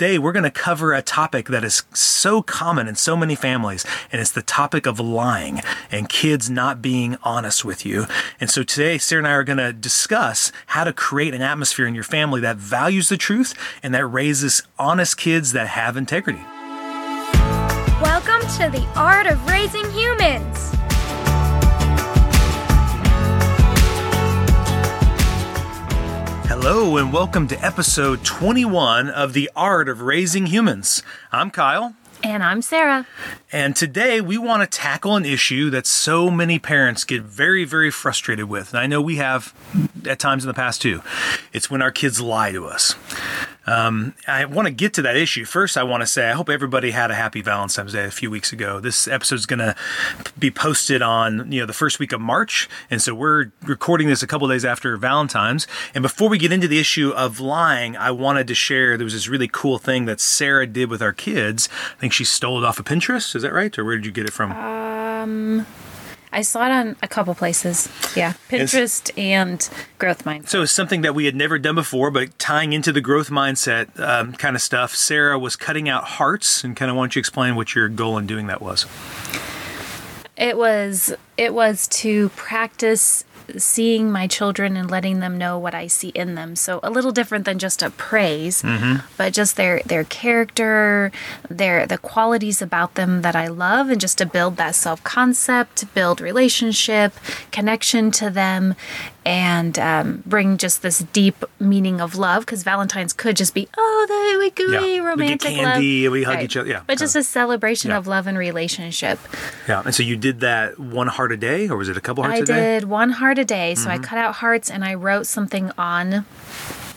today we're going to cover a topic that is so common in so many families, and it's the topic of lying and kids not being honest with you. And so today, Sara and I are going to discuss how to create an atmosphere in your family that values the truth and that raises honest kids that have integrity. Welcome to the Art of Raising Humans. Hello, and welcome to episode 21 of The Art of Raising Humans. I'm Kyle. And I'm Sara. And today we want to tackle an issue that so many parents get very, very frustrated with. And I know we have at times in the past too. It's when our kids lie to us. Um, I want to get to that issue. First, I want to say I hope everybody had a happy Valentine's Day a few weeks ago. This episode is going to be posted on you know the first week of March, and so we're recording this a couple days after Valentine's. And before we get into the issue of lying, I wanted to share there was this really cool thing that Sara did with our kids. I think she stole it off of Pinterest. Is that right, or where did you get it from? Um, I saw it on a couple places. Yeah, Pinterest and Growth Mindset. So it's something that we had never done before, but tying into the growth mindset um, kind of stuff. Sara was cutting out hearts, and kind of why don't you explain what your goal in doing that was? It was it was to practice seeing my children and letting them know what I see in them. So a little different than just a praise, Mm-hmm. but just their their character, their the qualities about them that I love, and just to build that self concept, build relationship, connection to them, and um, bring just this deep meaning of love. Because Valentine's could just be oh the we gooey Yeah, we get candy, love. we hug each other, yeah, but just a celebration Yeah. of love and relationship. Yeah, and so you did that one heart a day, or was it a couple hearts I a day? Mm-hmm. did one heart a day. So I mm-hmm. cut out hearts and I wrote something on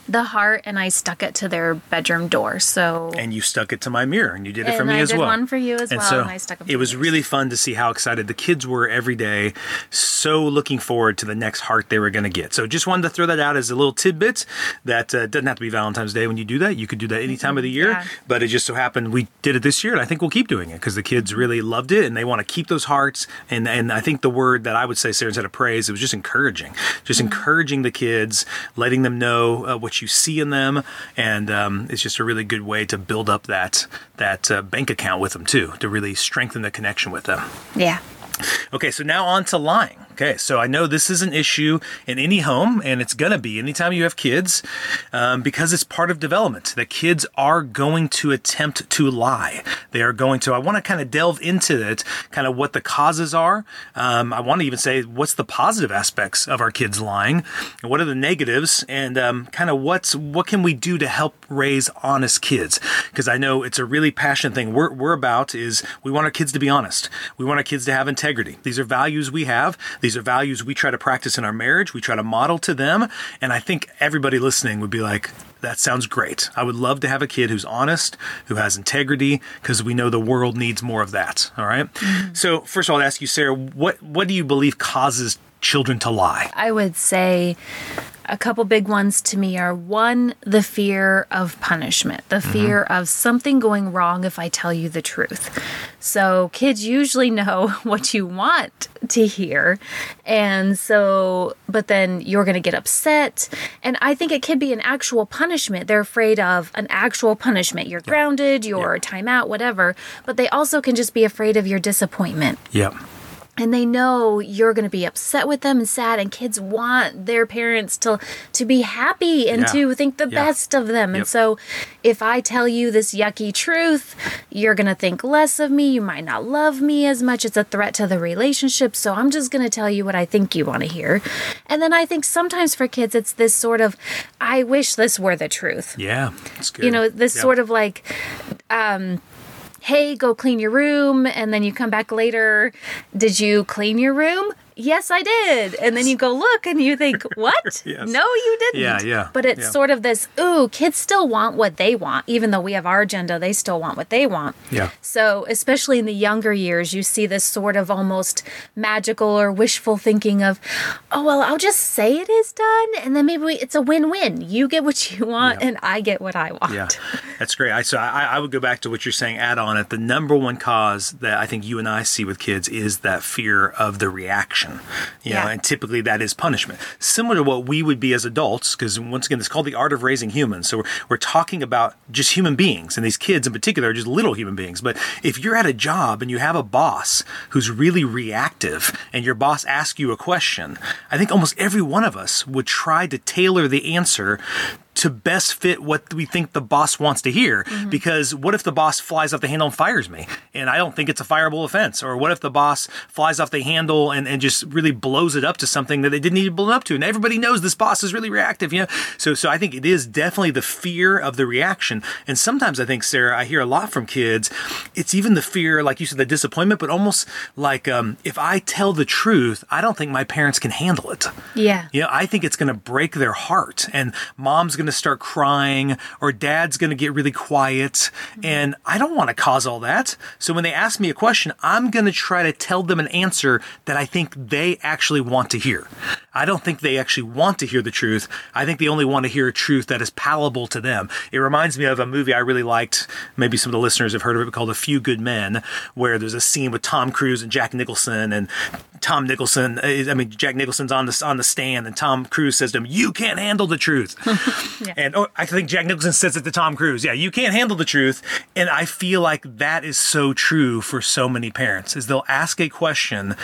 the heart and I stuck it to their bedroom door. So And you stuck it to my mirror, and you did it for me I as did well. one for you as and well, So and I stuck it to was really fun to see how excited the kids were every day. So looking forward to the next heart they were going to get. So just wanted to throw that out as a little tidbit. That uh, doesn't have to be Valentine's Day when you do that. You could do that any time of the year. yeah. But it just so happened we did it this year, and I think we'll keep doing it because the kids really loved it and they want to keep those hearts. And and I think the word that I would say, Sara, instead of praise, it was just encouraging, just Mm-hmm. encouraging the kids, letting them know uh, what you see in them, and um, it's just a really good way to build up that that uh, bank account with them too, to really strengthen the connection with them. yeah. Okay, so now on to lying. Okay, so I know this is an issue in any home, and it's going to be anytime you have kids um, because it's part of development. That kids are going to attempt to lie. They are going to. I want to kind of delve into it, kind of what the causes are. Um, I want to even say what's the positive aspects of our kids lying, and what are the negatives, and um, kind of what's what can we do to help raise honest kids? Because I know it's a really passionate thing. We're we're about is we want our kids to be honest. We want our kids to have integrity. These are values we have. These are values we try to practice in our marriage. We try to model to them. And I think everybody listening would be like, that sounds great. I would love to have a kid who's honest, who has integrity, because we know the world needs more of that. All right? Mm-hmm. So, first of all, I'll ask you, Sara, what, what do you believe causes children to lie? I would say a couple big ones to me are one, the fear of punishment, the mm-hmm. fear of something going wrong if I tell you the truth. So kids usually know what you want to hear. And so, but then you're going to get upset. And I think it could be an actual punishment. They're afraid of an actual punishment. You're grounded, you're timeout, whatever. But they also can just be afraid of your disappointment Yep. And they know you're going to be upset with them and sad and kids want their parents to to be happy and Yeah. to think the Yeah. best of them Yep. and so if i tell you this yucky truth you're going to think less of me you might not love me as much it's a threat to the relationship so i'm just going to tell you what i think you want to hear and then i think sometimes for kids it's this sort of i wish this were the truth Yeah. You know this Yep. sort of like um hey go clean your room and then you come back later did you clean your room yes i did and then you go look and you think what Yes. no you didn't Yeah, yeah, but it's yeah. sort of this ooh kids still want what they want even though we have our agenda they still want what they want Yeah. so, especially in the younger years, you see this sort of almost magical or wishful thinking of, oh, well, I'll just say it is done. And then maybe we, it's a win win. You get what you want, Yeah. and I get what I want. Yeah, that's great. I so I, I would go back to what you're saying. Add on it. The number one cause that I think you and I see with kids is that fear of the reaction reaction. You know, Yeah. and typically that is punishment. Similar to what we would be as adults, because once again, it's called the art of raising humans. So we're, we're talking about just human beings, and these kids in particular are just little human beings. But if you're at a job and you have a boss who's really reactive, and your boss asks you a question, I think almost every one of us would try to tailor the answer to best fit what we think the boss wants to hear. Because what if the boss flies off the handle and fires me? And I don't think it's a fireable offense. Or what if the boss flies off the handle and, and just really blows it up to something that they didn't need to blow it up to? And everybody knows this boss is really reactive, you know? So, so I think it is definitely the fear of the reaction. And sometimes I think, Sarah, I hear a lot from kids, it's even the fear, like you said, the disappointment, but almost like um, if I tell the truth, I don't think my parents can handle it. Yeah. You know, I think it's going to break their heart, and mom's going to start crying, or dad's going to get really quiet. And I don't want to cause all that. So when they ask me a question, I'm going to try to tell them an answer that I think they actually want to hear. I don't think they actually want to hear the truth. I think they only want to hear a truth that is palatable to them. It reminds me of a movie I really liked. Maybe some of the listeners have heard of it called A Few Good Men, where there's a scene with Tom Cruise and Jack Nicholson, and Tom Nicholson, uh, I mean Jack Nicholson's on the on the stand, and Tom Cruise says to him, "You can't handle the truth." And oh, I think Jack Nicholson says it to Tom Cruise, "Yeah, you can't handle the truth." And I feel like that is so true for so many parents. Is they'll ask a question,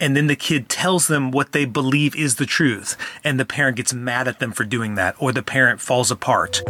and then the kid tells them what they believe is the truth, and the parent gets mad at them for doing that, or the parent falls apart.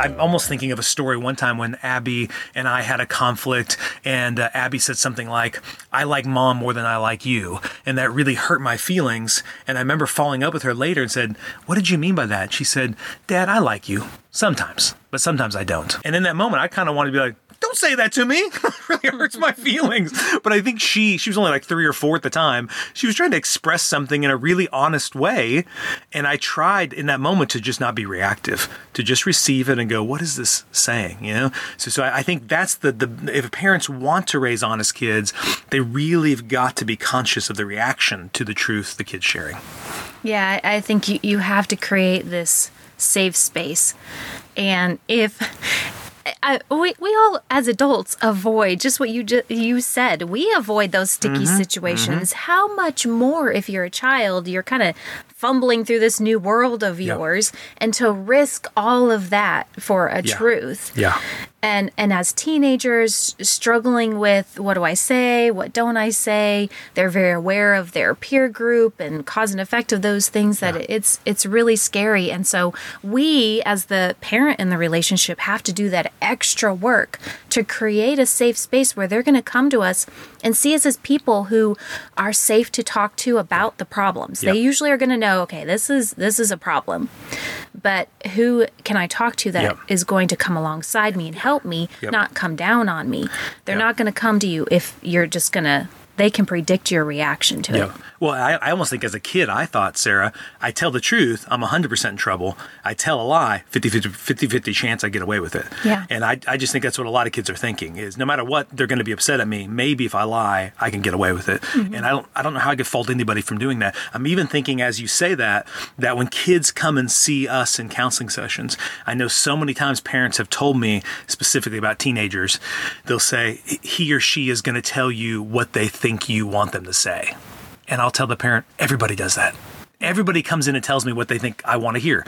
I'm almost thinking of a story one time when Abby and I had a conflict, and uh, Abby said something like, I like mom more than I like you. And that really hurt my feelings. And I remember following up with her later and said, What did you mean by that? She said, Dad, I like you sometimes, but sometimes I don't. And in that moment, I kind of wanted to be like, don't say that to me. it really hurts my feelings. But I think she she was only like three or four at the time. She was trying to express something in a really honest way. And I tried in that moment to just not be reactive, to just receive it and go, what is this saying? You know? So so I, I think that's the the if parents want to raise honest kids, they really have got to be conscious of the reaction to the truth the kid's sharing. Yeah, I think you, you have to create this safe space. And if I, we, we all as adults avoid just what you ju- you said. We avoid those sticky mm-hmm. situations. Mm-hmm. How much more if you're a child, you're kind of fumbling through this new world of Yep. yours and to risk all of that for a Yeah. truth Yeah. and and as teenagers struggling with what do I say, what don't I say, they're very aware of their peer group and cause and effect of those things that it's it's really scary. And so we as the parent in the relationship have to do that extra work to create a safe space where they're going to come to us and see us as people who are safe to talk to about the problems. They usually are going to know, okay, this is this is a problem. But who can I talk to that is Yep. going to come alongside me and help me, Yep. not come down on me. They're Yep. not going to come to you if you're just going to, they can predict your reaction to it. Yeah. Well, I, I almost think as a kid, I thought, Sara, I tell the truth, I'm 100% in trouble. I tell a lie, 50 50, 50 chance I get away with it. Yeah. And I, I just think that's what a lot of kids are thinking is no matter what, they're going to be upset at me. Maybe if I lie, I can get away with it. Mm-hmm. And I don't, I don't know how I could fault anybody from doing that. I'm even thinking as you say that, that when kids come and see us in counseling sessions, I know so many times parents have told me specifically about teenagers, they'll say he or she is going to tell you what they think you want them to say. And I'll tell the parent, everybody does that. Everybody comes in and tells me what they think I want to hear.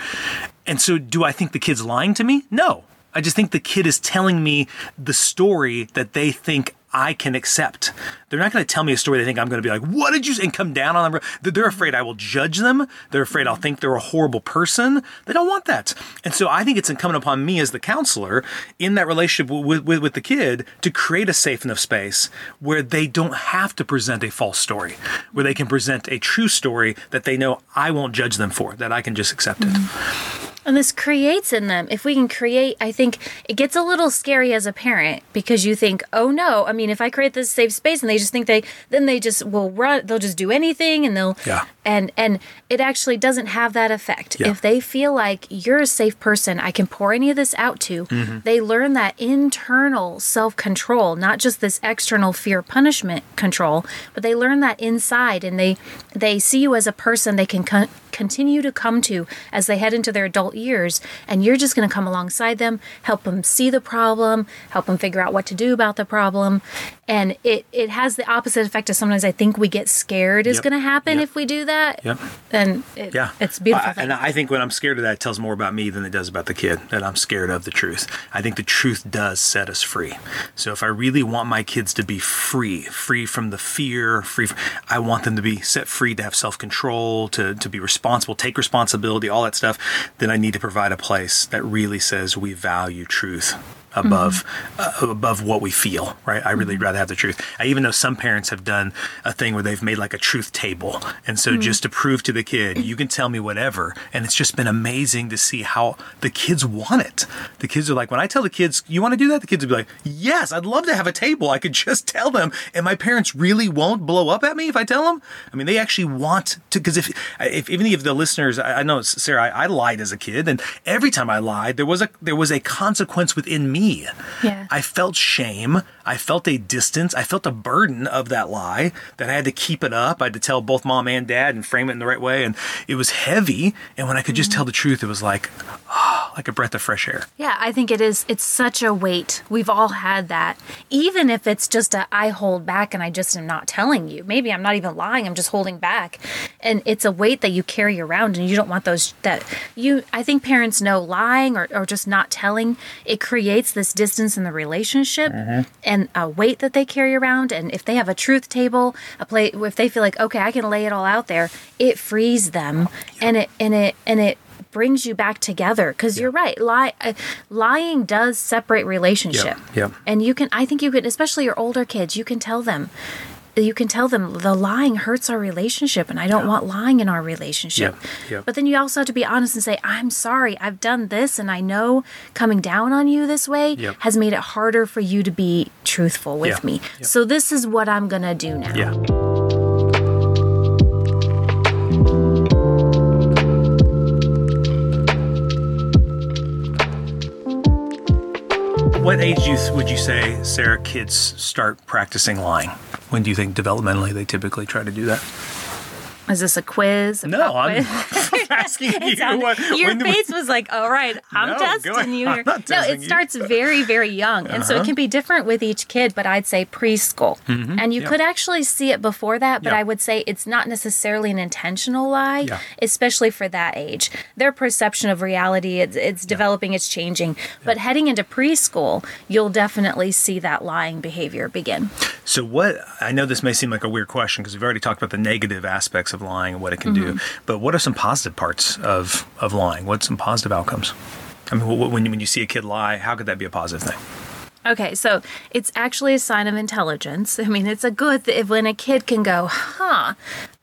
And so, do I think the kid's lying to me? No. I just think the kid is telling me the story that they think I can accept. They're not going to tell me a story they think I'm going to be like, what did you? And come down on them. They're- afraid I will judge them. They're afraid I'll think they're a horrible person. They don't want that. And so I think it's incumbent upon me as the counselor in that relationship with, with, with the kid to create a safe enough space where they don't have to present a false story, where they can present a true story that they know I won't judge them for, that I can just accept it. Mm-hmm. And this creates in them, if we can create, I think it gets a little scary as a parent because you think, oh no, I mean, if I create this safe space and they just think they, then they just will run, they'll just do anything and they'll, Yeah. and, and it actually doesn't have that effect. Yeah. If they feel like you're a safe person, I can pour any of this out to, Mm-hmm. they learn that internal self control, not just this external fear punishment control, but they learn that inside and they, they see you as a person they can con- continue to come to as they head into their adult years. And you're just going to come alongside them, help them see the problem, help them figure out what to do about the problem. And it, it has the opposite effect of sometimes I think we get scared is Yep. going to happen Yep. if we do that. Yep. And it, Yeah, it's beautiful. I- And I think when I'm scared of that, it tells more about me than it does about the kid. That I'm scared of the truth. I think the truth does set us free. So if I really want my kids to be free, free from the fear, free, from, I want them to be set free to have self control, to to be responsible, take responsibility, all that stuff. Then I need to provide a place that really says we value truth above mm-hmm. uh, above what we feel right? I really mm-hmm. rather have the truth. I even know some parents have done a thing where they've made like a truth table and so mm-hmm. just to prove to the kid you can tell me whatever and it's just been amazing to see how the kids want it. The kids are like when i tell the kids you want to do that? the kids will be like yes i'd love to have a table. I could just tell them. And my parents really won't blow up at me if i tell them. I mean they actually want to because if, if even if the listeners i, I know sara I, I lied as a kid and every time i lied there was a there was a consequence within me Yeah. I felt shame. I felt a distance. I felt a burden of that lie that I had to keep it up. I had to tell both mom and dad and frame it in the right way. And it was heavy. And when I could just tell the truth, it was like, ah, like a breath of fresh air. Yeah, I think it is. It's such a weight. We've all had that. Even if it's just a I hold back and I just am not telling you. Maybe I'm not even lying. I'm just holding back. And it's a weight that you carry around and you don't want those that you I think parents know lying or, or just not telling, it creates this distance in the relationship and a weight that they carry around. And if they have a truth table, a play if they feel like, okay, I can lay it all out there, it frees them and it and it and it brings you back together. Because you're right lie uh, lying does separate relationship. Yep. and you can i think you can especially your older kids you can tell them you can tell them the lying hurts our relationship and i don't want lying in our relationship. Yep, yep. but then you also have to be honest and say i'm sorry i've done this and i know coming down on you this way has made it harder for you to be truthful with Yeah, me. So this is what i'm gonna do now. Yeah. What age would you say, Sara, kids start practicing lying? When do you think developmentally they typically try to do that? is this a quiz A No, I'm quiz? asking you. Sounded- what, your do we- face was like, all right, I'm No, testing you here. no, it you. starts very, very young. And so it uh-huh. can be different with each kid, but I'd say preschool. Mm-hmm. And you yeah. could actually see it before that, but Yeah. I would say it's not necessarily an intentional lie, Yeah. especially for that age. Their perception of reality, it's, it's developing, it's changing. But heading into preschool, you'll definitely see that lying behavior begin. So what I know this may seem like a weird question because we've already talked about the negative aspects of lying and what it can do, mm-hmm. but what are some positive parts of of lying? What's some positive outcomes? I mean, when you, when you see a kid lie, how could that be a positive thing? Okay, so it's actually a sign of intelligence. I mean, it's a good th- when a kid can go, huh,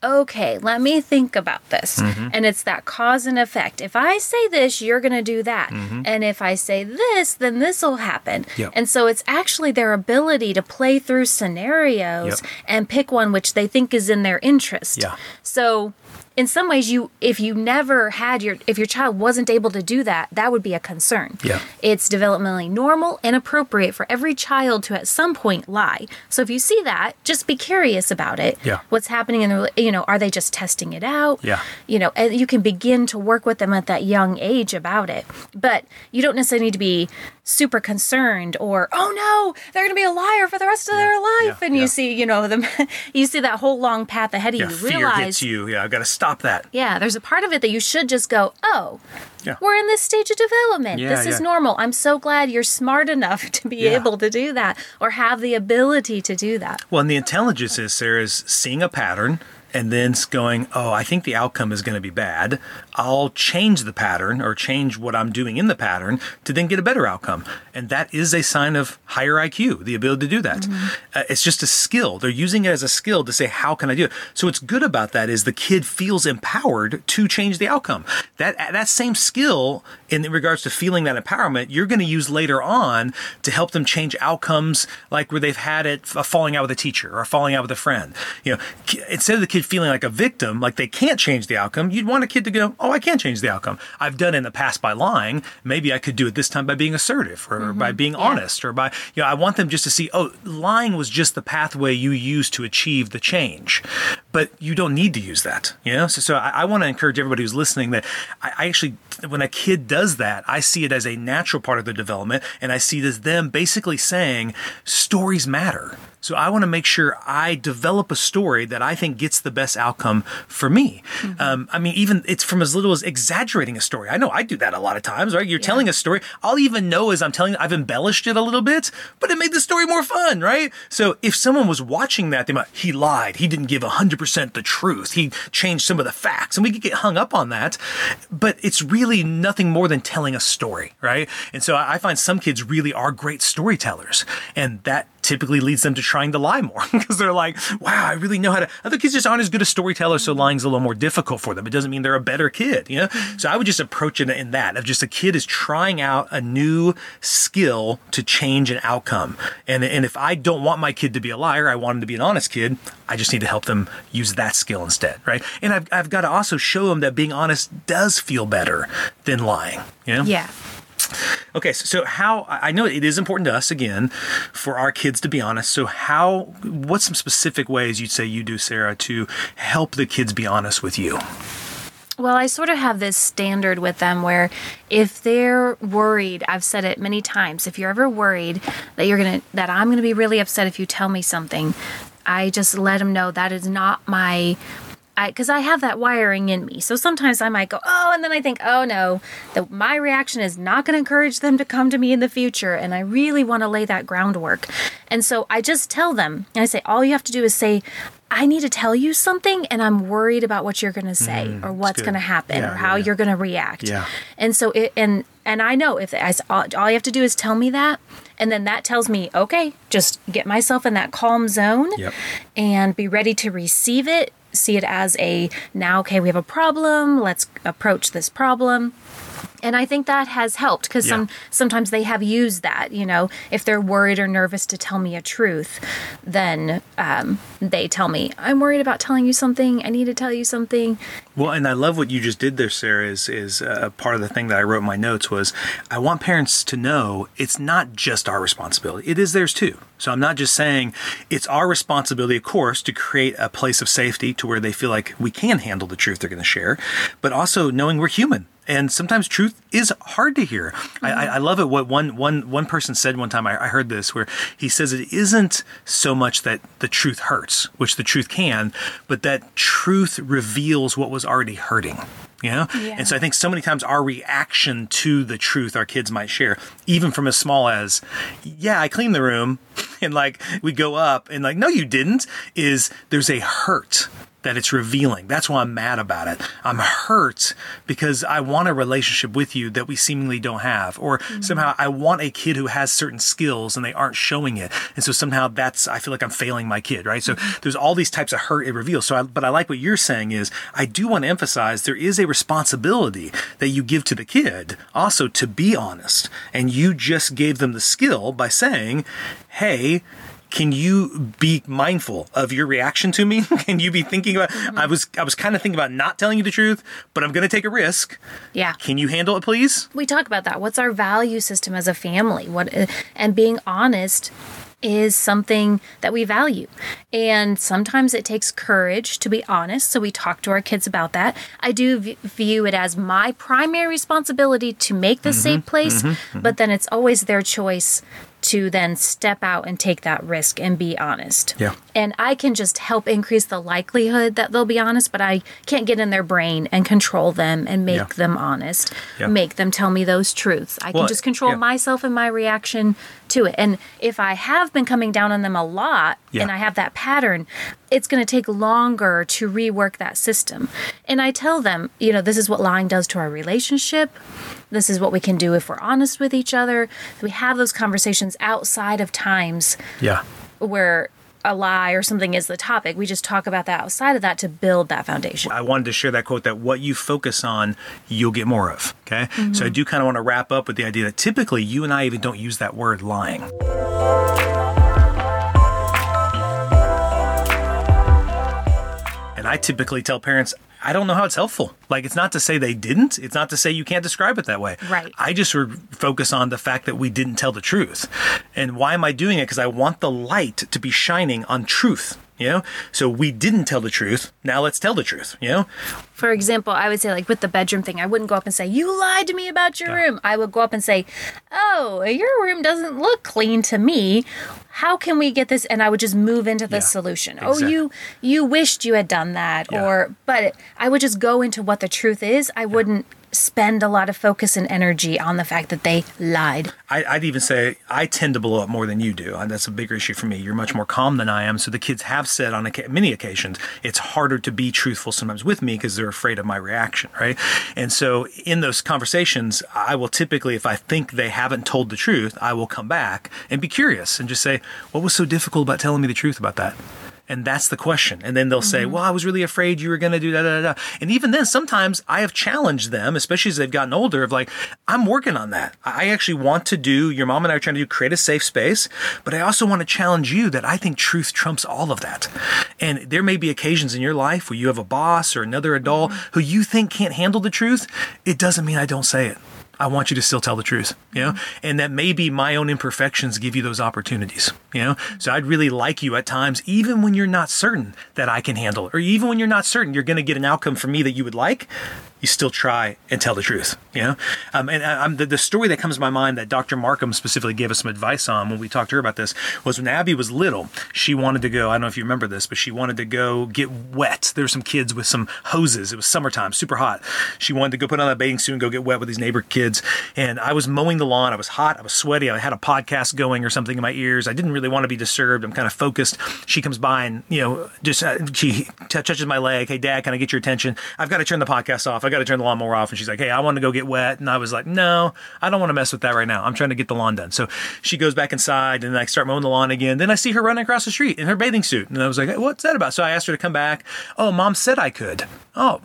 okay, let me think about this. Mm-hmm. And it's that cause and effect. If I say this, you're going to do that. Mm-hmm. And if I say this, then this will happen. Yep. And so it's actually their ability to play through scenarios Yep. and pick one which they think is in their interest. Yeah. So in some ways you if you never had your if your child wasn't able to do that, that would be a concern. Yeah. It's developmentally normal and appropriate for every child to at some point lie. So if you see that, just be curious about it. Yeah. What's happening in the you know, are they just testing it out? Yeah. You know, and you can begin to work with them at that young age about it. But you don't necessarily need to be super concerned or oh no, they're going to be a liar for the rest of their life yeah, and yeah. you see, you know, them you see that whole long path ahead of Yeah, you. fear Realize you. Yeah, I've got to stop that. yeah, there's a part of it that you should just go, oh, Yeah. we're in this stage of development. Yeah, this is normal. I'm so glad you're smart enough to be Yeah. able to do that or have the ability to do that. Well, and the intelligence is Sara is seeing a pattern and then going, oh, I think the outcome is going to be bad. I'll change the pattern or change what I'm doing in the pattern to then get a better outcome. And that is a sign of higher IQ, the ability to do that. Mm-hmm. Uh, it's just a skill. They're using it as a skill to say, how can I do it? So what's good about that is the kid feels empowered to change the outcome. That uh, that same skill in regards to feeling that empowerment, you're going to use later on to help them change outcomes like where they've had it a falling out with a teacher or falling out with a friend. You know, instead of the kid feeling like a victim, like they can't change the outcome, you'd want a kid to go, "Oh, Oh, I can change the outcome. I've done it in the past by lying. Maybe I could do it this time by being assertive or mm-hmm. by being honest or by you know, I want them just to see, "Oh, lying was just the pathway you used to achieve the change." but you don't need to use that. You know, so, so I, I want to encourage everybody who's listening that I, I actually, when a kid does that, I see it as a natural part of their development, and I see it as them basically saying stories matter. So I want to make sure I develop a story that I think gets the best outcome for me. Mm-hmm. Um, I mean, even it's from as little as exaggerating a story. I know I do that a lot of times, right? You're yeah. telling a story. I'll even know as I'm telling, I've embellished it a little bit, but it made the story more fun, right? So if someone was watching that, they might, he lied. He didn't give 100% the truth. He changed some of the facts and we could get hung up on that, but it's really nothing more than telling a story, right? And so I find some kids really are great storytellers and that typically leads them to trying to lie more because they're like, wow, I really know how to. Other kids just aren't as good as storytellers, so lying's a little more difficult for them. It doesn't mean they're a better kid, you know? So I would just approach it in that of just a kid is trying out a new skill to change an outcome. And, and if I don't want my kid to be a liar, I want him to be an honest kid, I just need to help them use that skill instead, right? And I've, I've got to also show them that being honest does feel better than lying, you know? Yeah. Okay, so, how I know it is important to us again for our kids to be honest. So how what's some specific ways you'd say you do Sara to help the kids be honest with you? Well, I sort of have this standard with them where if they're worried, I've said it many times, if you're ever worried that you're going to that I'm going to be really upset if you tell me something, I just let them know that is not my because I, I, have that wiring in me. So sometimes I might go, oh, and then I think, oh no, that my reaction is not going to encourage them to come to me in the future. And I really want to lay that groundwork. And so I just tell them, and I say, all you have to do is say, I need to tell you something and I'm worried about what you're going to say mm, or what's going to happen yeah, or how yeah. you're going to react. Yeah. And so it and and I know if I, all, all you have to do is tell me that and then that tells me okay, just get myself in that calm zone yep. and be ready to receive it see it as a now, okay, we have a problem, let's approach this problem and I think that has helped because yeah. some sometimes they have used that. You know, if they're worried or nervous to tell me a truth, then um, they tell me, "I'm worried about telling you something. I need to tell you something." Well, and I love what you just did there, Sara. Is is uh, part of the thing that I wrote in my notes was I want parents to know it's not just our responsibility; it is theirs too. So I'm not just saying it's our responsibility, of course, to create a place of safety to where they feel like we can handle the truth they're going to share, but also knowing we're human and sometimes truth is hard to hear. Mm-hmm. I, I, love it. What one one one person said one time. I, I, heard this where he says it isn't so much that the truth hurts, which the truth can, but that truth reveals what was already hurting. You know? Yeah. And so I think so many times our reaction to the truth our kids might share, even from as small as, yeah, I cleaned the room, and like we go up and like, no, you didn't, is there's a hurt that it's revealing. That's why I'm mad about it. I'm hurt because I want a relationship with you that we seemingly don't have. Or mm-hmm. somehow I want a kid who has certain skills and they aren't showing it. And so somehow that's, I feel like I'm failing my kid, right? So mm-hmm. there's all these types of hurt it reveals. So, I, but I like what you're saying is I do want to emphasize there is a responsibility that you give to the kid also to be honest. And you just gave them the skill by saying, hey, can you be mindful of your reaction to me? can you be thinking about mm-hmm. I was I was kind of thinking about not telling you the truth, but I'm going to take a risk. Yeah. Can you handle it please? We talk about that. What's our value system as a family? What and being honest is something that we value. And sometimes it takes courage to be honest. So we talk to our kids about that. I do v- view it as my primary responsibility to make this mm-hmm, safe place, mm-hmm, mm-hmm. but then it's always their choice to then step out and take that risk and be honest. Yeah. And I can just help increase the likelihood that they'll be honest, but I can't get in their brain and control them and make yeah. them honest, yeah. make them tell me those truths. I well, can just control yeah. myself and my reaction to it. And if I have been coming down on them a lot and I have that pattern, it's going to take longer to rework that system. And I tell them, you know, this is what lying does to our relationship. This is what we can do if we're honest with each other. We have those conversations outside of times. Yeah. Where a lie or something is the topic. We just talk about that outside of that to build that foundation. I wanted to share that quote that what you focus on, you'll get more of. Okay. Mm-hmm. So I do kind of want to wrap up with the idea that typically you and I even don't use that word lying. And I typically tell parents, I don't know how it's helpful. Like, it's not to say they didn't. It's not to say you can't describe it that way. Right. I just re- focus on the fact that we didn't tell the truth. And why am I doing it? Because I want the light to be shining on truth You know, so we didn't tell the truth. Now let's tell the truth. You know, For example, I would say, like with the bedroom thing, I wouldn't go up and say, You lied to me about your room. I would go up and say, Oh, your room doesn't look clean to me. How can we get this? And I would just move into the Yeah, solution. Oh, you you wished you had done that, Yeah. or but I would just go into what the truth is. I wouldn't spend a lot of focus and energy on the fact that they lied. I, I'd even say I tend to blow up more than you do. Uh, that's a bigger issue for me. You're much more calm than I am. So the kids have said on many occasions, it's harder to be truthful sometimes with me because they're afraid of my reaction, right? And so in those conversations, I will typically, if I think they haven't told the truth, I will come back and be curious and just say, what was so difficult about telling me the truth about that? And that's the question. And then they'll say, mm-hmm. Well, I was really afraid you were going to do that. Da, da, da. And even then, sometimes I have challenged them, especially as they've gotten older, of like, I'm working on that. I actually want to do, your mom and I are trying to do, create a safe space, but I also want to challenge you that I think truth trumps all of that. And there may be occasions in your life where you have a boss or another adult mm-hmm. who you think can't handle the truth. It doesn't mean I don't say it. I want you to still tell the truth, you know, mm-hmm. and that maybe my own imperfections give you those opportunities, you know. Mm-hmm. So I'd really like you at times, even when you're not certain that I can handle it, or even when you're not certain you're going to get an outcome from me that you would like, you still try and tell the truth, you know. Um, and I, the, the story that comes to my mind that Dr. Markham specifically gave us some advice on when we talked to her about this was when Abby was little, she wanted to go. I don't know if you remember this, but she wanted to go get wet. There were some kids with some hoses. It was summertime, super hot. She wanted to go put on a bathing suit and go get wet with these neighbor kids. And I was mowing the lawn. I was hot. I was sweaty. I had a podcast going or something in my ears. I didn't really want to be disturbed. I'm kind of focused. She comes by and, you know, just uh, she t- touches my leg. Hey, Dad, can I get your attention? I've got to turn the podcast off. I got to turn the lawnmower off. And she's like, Hey, I want to go get wet. And I was like, No, I don't want to mess with that right now. I'm trying to get the lawn done. So she goes back inside and I start mowing the lawn again. Then I see her running across the street in her bathing suit. And I was like, hey, What's that about? So I asked her to come back. Oh, mom said I could. Oh,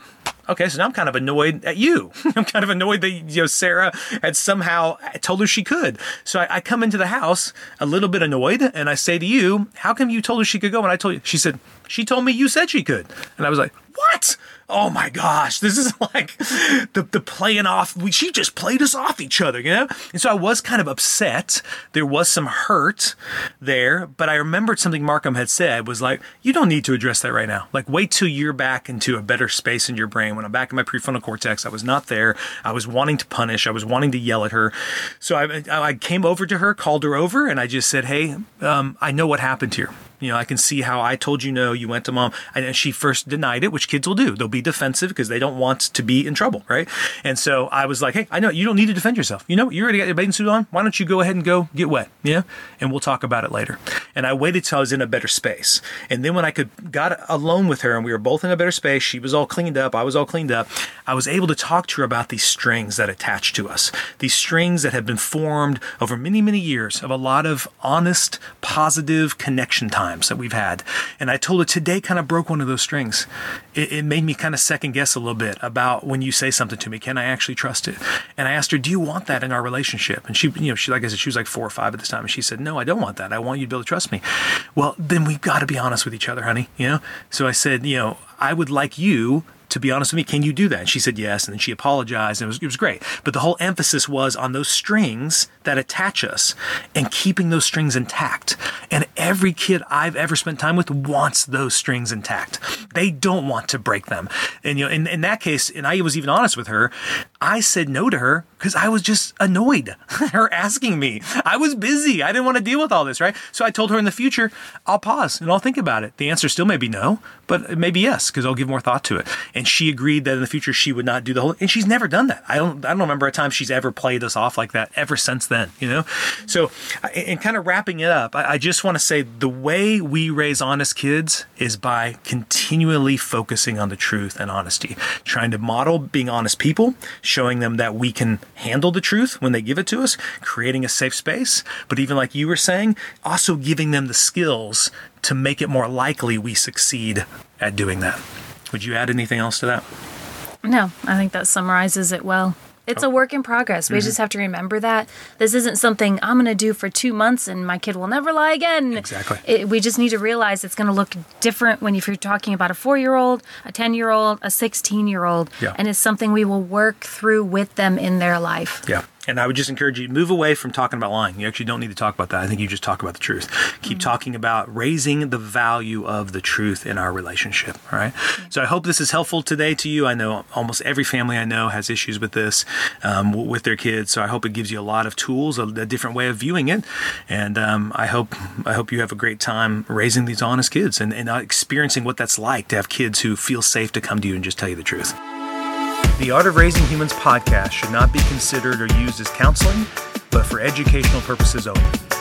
Okay, so now I'm kind of annoyed at you. I'm kind of annoyed that you know Sara had somehow told her she could. So I, I come into the house a little bit annoyed, and I say to you, "How come you told her she could go?" And I told you, she said, "She told me you said she could," and I was like, "What?" Oh my gosh, this is like the, the playing off. We, she just played us off each other, you know? And so I was kind of upset. There was some hurt there, but I remembered something Markham had said was like, you don't need to address that right now. Like, wait till you're back into a better space in your brain. When I'm back in my prefrontal cortex, I was not there. I was wanting to punish. I was wanting to yell at her. So I, I came over to her, called her over, and I just said, hey, um, I know what happened here. You know, I can see how I told you no, you went to mom. And she first denied it, which kids will do. They'll be defensive because they don't want to be in trouble, right? And so I was like, hey, I know you don't need to defend yourself. You know, you already got your bathing suit on. Why don't you go ahead and go get wet? Yeah. And we'll talk about it later. And I waited till I was in a better space. And then when I could got alone with her and we were both in a better space, she was all cleaned up, I was all cleaned up, I was able to talk to her about these strings that attach to us. These strings that have been formed over many, many years of a lot of honest, positive connection times that we've had. And I told her today kind of broke one of those strings. It, it made me kind of second guess a little bit about when you say something to me, can I actually trust it? And I asked her, do you want that in our relationship? And she, you know, she, like I said, she was like four or five at this time. And she said, no, I don't want that. I want you to be able to trust me. Well, then we've got to be honest with each other, honey. You know? So I said, you know, I would like you to be honest with me, can you do that? And she said yes. And then she apologized and it was, it was great. But the whole emphasis was on those strings that attach us and keeping those strings intact. And every kid I've ever spent time with wants those strings intact. They don't want to break them. And, you know, in, in that case, and I was even honest with her, I said no to her because I was just annoyed her asking me. I was busy. I didn't want to deal with all this, right? So I told her in the future, I'll pause and I'll think about it. The answer still may be no, but it may be yes because I'll give more thought to it. And she agreed that in the future she would not do the whole. And she's never done that. I don't. I don't remember a time she's ever played us off like that ever since then. You know. So, and kind of wrapping it up, I, I just want to say the way we raise honest kids is by continually focusing on the truth and honesty, trying to model being honest people, showing them that we can handle the truth when they give it to us, creating a safe space. But even like you were saying, also giving them the skills to make it more likely we succeed at doing that. Would you add anything else to that? No, I think that summarizes it well. It's oh. a work in progress. We mm-hmm. just have to remember that this isn't something I'm going to do for two months and my kid will never lie again. Exactly. It, we just need to realize it's going to look different when if you're talking about a four year old, a 10 year old, a 16 year old. Yeah. And it's something we will work through with them in their life. Yeah. And I would just encourage you to move away from talking about lying. You actually don't need to talk about that. I think you just talk about the truth. Keep talking about raising the value of the truth in our relationship. All right. So I hope this is helpful today to you. I know almost every family I know has issues with this um, w- with their kids. So I hope it gives you a lot of tools, a, a different way of viewing it. And um, I hope I hope you have a great time raising these honest kids and, and experiencing what that's like to have kids who feel safe to come to you and just tell you the truth. The Art of Raising Humans podcast should not be considered or used as counseling, but for educational purposes only.